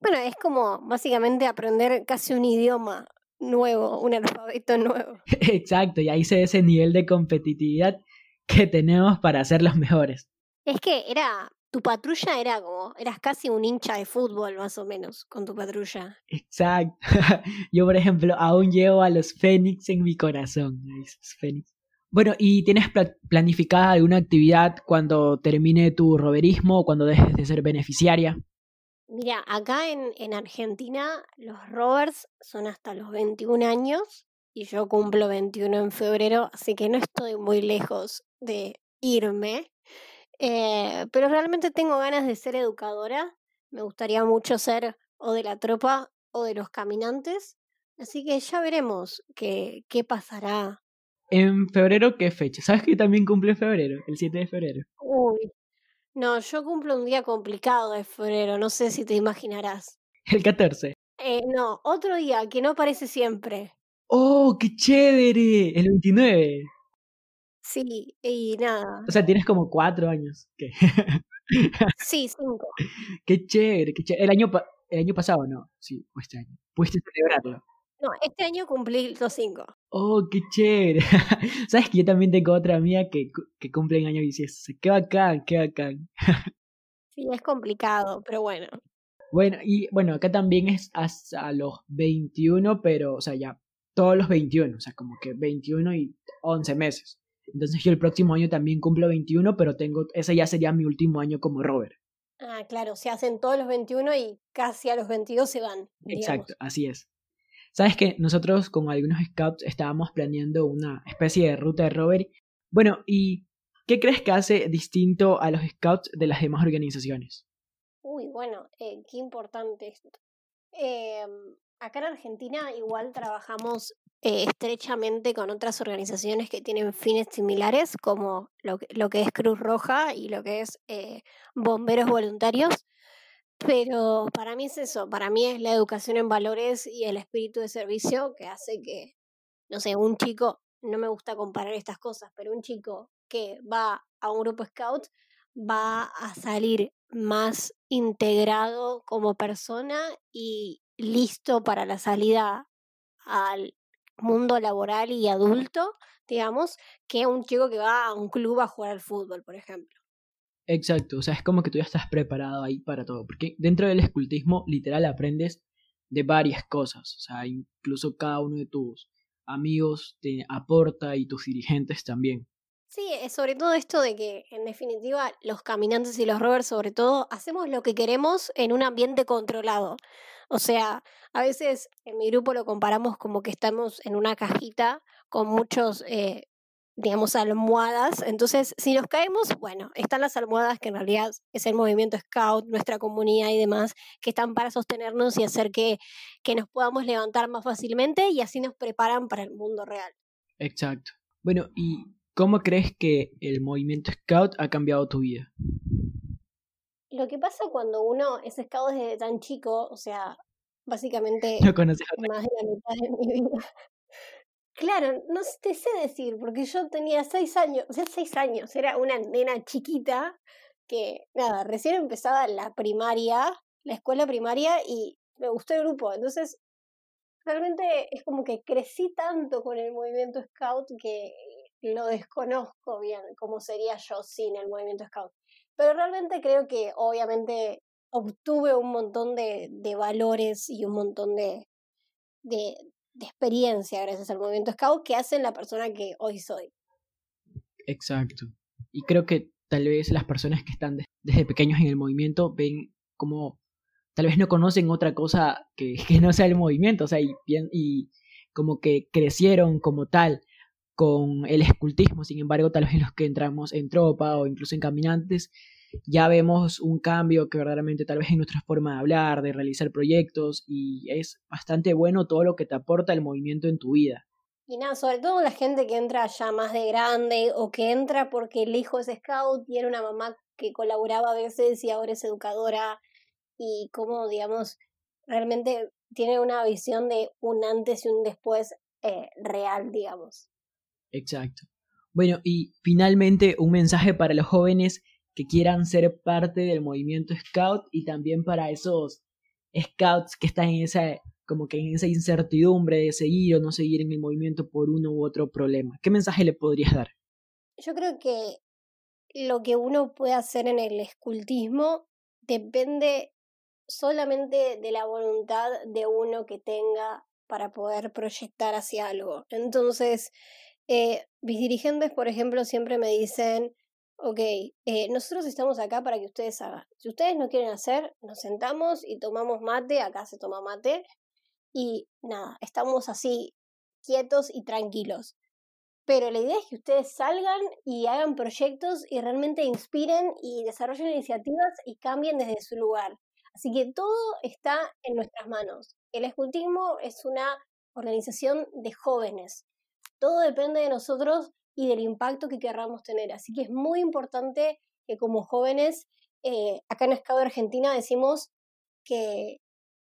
Bueno, es como básicamente aprender casi un idioma nuevo, un alfabeto nuevo. Exacto, y ahí se ve ese nivel de competitividad que tenemos para ser los mejores. Es que era, tu patrulla era como, eras casi un hincha de fútbol más o menos con tu patrulla. Exacto. Yo, por ejemplo, aún llevo a los Fénix en mi corazón. Fénix. Bueno, ¿y tienes planificada alguna actividad cuando termine tu roverismo o cuando dejes de ser beneficiaria? Mira, acá en, en Argentina los rovers son hasta los 21 años y yo cumplo 21 en febrero, así que no estoy muy lejos de irme. Eh, pero realmente tengo ganas de ser educadora. Me gustaría mucho ser o de la tropa o de los caminantes. Así que ya veremos qué, qué pasará. ¿En febrero qué fecha? ¿Sabes que también cumple febrero? El 7 de febrero. Uy, no, yo cumplo un día complicado de febrero, no sé si te imaginarás. El 14. Eh, no, otro día que no aparece siempre. ¡Oh, qué chévere! El 29. Sí, y nada. O sea, tienes como cuatro años. ¿Qué? sí, cinco. Qué chévere, qué chévere. El año, el año pasado, no. Sí, o este año. Pudiste celebrarlo. No, este año cumplí los cinco. Oh, qué chévere. Sabes que yo también tengo otra mía que, que cumple en año 16. Qué bacán, qué bacán. sí, es complicado, pero bueno. Bueno, y bueno, acá también es hasta los 21, pero, o sea, ya todos los 21, o sea, como que 21 y 11 meses. Entonces yo el próximo año también cumplo 21, pero tengo, ese ya sería mi último año como Robert. Ah, claro, se hacen todos los 21 y casi a los 22 se van. Exacto, así es. Sabes que nosotros con algunos scouts estábamos planeando una especie de ruta de rover. Bueno, ¿y qué crees que hace distinto a los scouts de las demás organizaciones? Uy, bueno, eh, qué importante esto. Em, acá en Argentina igual trabajamos eh, estrechamente con otras organizaciones que tienen fines similares, como lo, lo que es Cruz Roja y lo que es eh, Bomberos Voluntarios. Pero para mí es eso, para mí es la educación en valores y el espíritu de servicio que hace que, no sé, un chico, no me gusta comparar estas cosas, pero un chico que va a un grupo scout va a salir más integrado como persona y listo para la salida al mundo laboral y adulto, digamos, que un chico que va a un club a jugar al fútbol, por ejemplo. Exacto, o sea, es como que tú ya estás preparado ahí para todo, porque dentro del escultismo literal aprendes de varias cosas, o sea, incluso cada uno de tus amigos te aporta y tus dirigentes también. Sí, es sobre todo esto de que, en definitiva, los caminantes y los rovers, sobre todo, hacemos lo que queremos en un ambiente controlado. O sea, a veces en mi grupo lo comparamos como que estamos en una cajita con muchos eh, digamos, almohadas. Entonces, si nos caemos, bueno, están las almohadas que en realidad es el movimiento Scout, nuestra comunidad y demás, que están para sostenernos y hacer que, que nos podamos levantar más fácilmente y así nos preparan para el mundo real. Exacto. Bueno, ¿y cómo crees que el movimiento Scout ha cambiado tu vida? Lo que pasa cuando uno es Scout desde tan chico, o sea, básicamente no más de la mitad de mi vida Claro, no te sé decir, porque yo tenía seis años, o sea, seis años, era una nena chiquita que, nada, recién empezaba la primaria, la escuela primaria, y me gustó el grupo. Entonces, realmente es como que crecí tanto con el movimiento Scout que lo desconozco bien cómo sería yo sin el movimiento Scout. Pero realmente creo que obviamente obtuve un montón de, de valores y un montón de, de, de experiencia gracias al movimiento Scout que hacen la persona que hoy soy. Exacto. Y creo que tal vez las personas que están desde pequeños en el movimiento ven como tal vez no conocen otra cosa que, que no sea el movimiento, o sea, y, y como que crecieron como tal con el escultismo, sin embargo, tal vez los que entramos en tropa o incluso en caminantes, ya vemos un cambio que verdaderamente tal vez en nuestra forma de hablar, de realizar proyectos y es bastante bueno todo lo que te aporta el movimiento en tu vida. Y nada, sobre todo la gente que entra ya más de grande o que entra porque el hijo es scout y era una mamá que colaboraba a veces y ahora es educadora y como, digamos, realmente tiene una visión de un antes y un después eh, real, digamos. Exacto. Bueno, y finalmente un mensaje para los jóvenes que quieran ser parte del movimiento scout y también para esos scouts que están en esa como que en esa incertidumbre de seguir o no seguir en el movimiento por uno u otro problema. ¿Qué mensaje le podrías dar? Yo creo que lo que uno puede hacer en el escultismo depende solamente de la voluntad de uno que tenga para poder proyectar hacia algo. Entonces, eh, mis dirigentes, por ejemplo, siempre me dicen, ok, eh, nosotros estamos acá para que ustedes hagan. Si ustedes no quieren hacer, nos sentamos y tomamos mate, acá se toma mate, y nada, estamos así quietos y tranquilos. Pero la idea es que ustedes salgan y hagan proyectos y realmente inspiren y desarrollen iniciativas y cambien desde su lugar. Así que todo está en nuestras manos. El escultismo es una organización de jóvenes. Todo depende de nosotros y del impacto que querramos tener. Así que es muy importante que como jóvenes, eh, acá en Escado Argentina decimos que,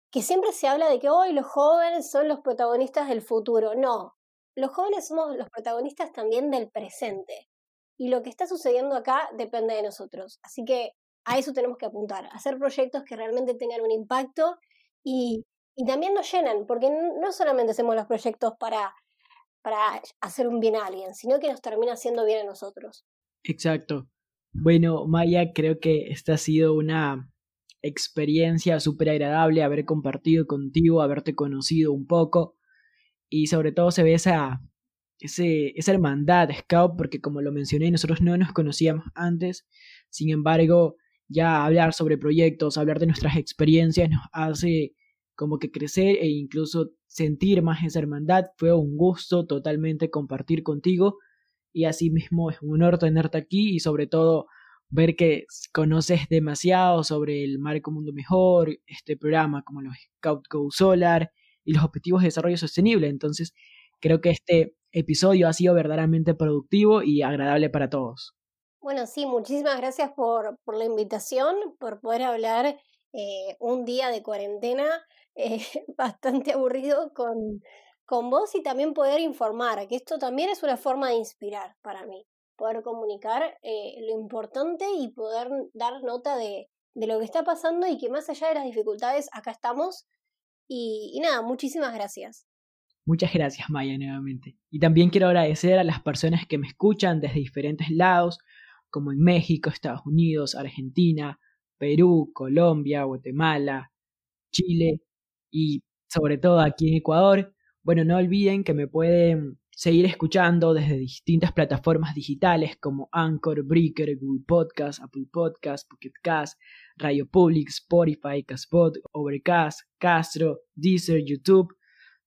que siempre se habla de que hoy los jóvenes son los protagonistas del futuro. No, los jóvenes somos los protagonistas también del presente. Y lo que está sucediendo acá depende de nosotros. Así que a eso tenemos que apuntar, hacer proyectos que realmente tengan un impacto y, y también nos llenan, porque no solamente hacemos los proyectos para para hacer un bien a alguien, sino que nos termina haciendo bien a nosotros. Exacto. Bueno, Maya, creo que esta ha sido una experiencia súper agradable haber compartido contigo, haberte conocido un poco y sobre todo se ve esa, ese, esa hermandad Scout porque como lo mencioné nosotros no nos conocíamos antes, sin embargo ya hablar sobre proyectos, hablar de nuestras experiencias nos hace como que crecer e incluso sentir más esa hermandad. Fue un gusto totalmente compartir contigo y asimismo es un honor tenerte aquí y sobre todo ver que conoces demasiado sobre el Marco Mundo Mejor, este programa como los Scout Go Solar y los objetivos de desarrollo sostenible. Entonces creo que este episodio ha sido verdaderamente productivo y agradable para todos. Bueno, sí, muchísimas gracias por, por la invitación, por poder hablar eh, un día de cuarentena eh, bastante aburrido con, con vos y también poder informar, que esto también es una forma de inspirar para mí, poder comunicar eh, lo importante y poder dar nota de, de, lo que está pasando y que más allá de las dificultades, acá estamos. Y, y nada, muchísimas gracias. Muchas gracias, Maya, nuevamente. Y también quiero agradecer a las personas que me escuchan desde diferentes lados, como en México, Estados Unidos, Argentina, Perú, Colombia, Guatemala, Chile y sobre todo aquí en Ecuador. Bueno, no olviden que me pueden seguir escuchando desde distintas plataformas digitales como Anchor, Breaker, Google Podcast, Apple Podcast, Pocket Cast, Radio Public, Spotify, Castbot, Overcast, Castro, Deezer, YouTube.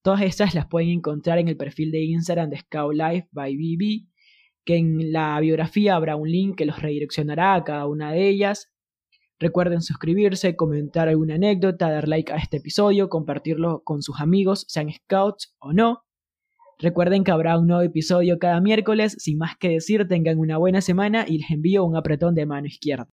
Todas estas las pueden encontrar en el perfil de Instagram de Scout Life by BB, que en la biografía habrá un link que los redireccionará a cada una de ellas Recuerden suscribirse, comentar alguna anécdota, dar like a este episodio, compartirlo con sus amigos, sean scouts o no. Recuerden que habrá un nuevo episodio cada miércoles. Sin más que decir, tengan una buena semana y les envío un apretón de mano izquierda.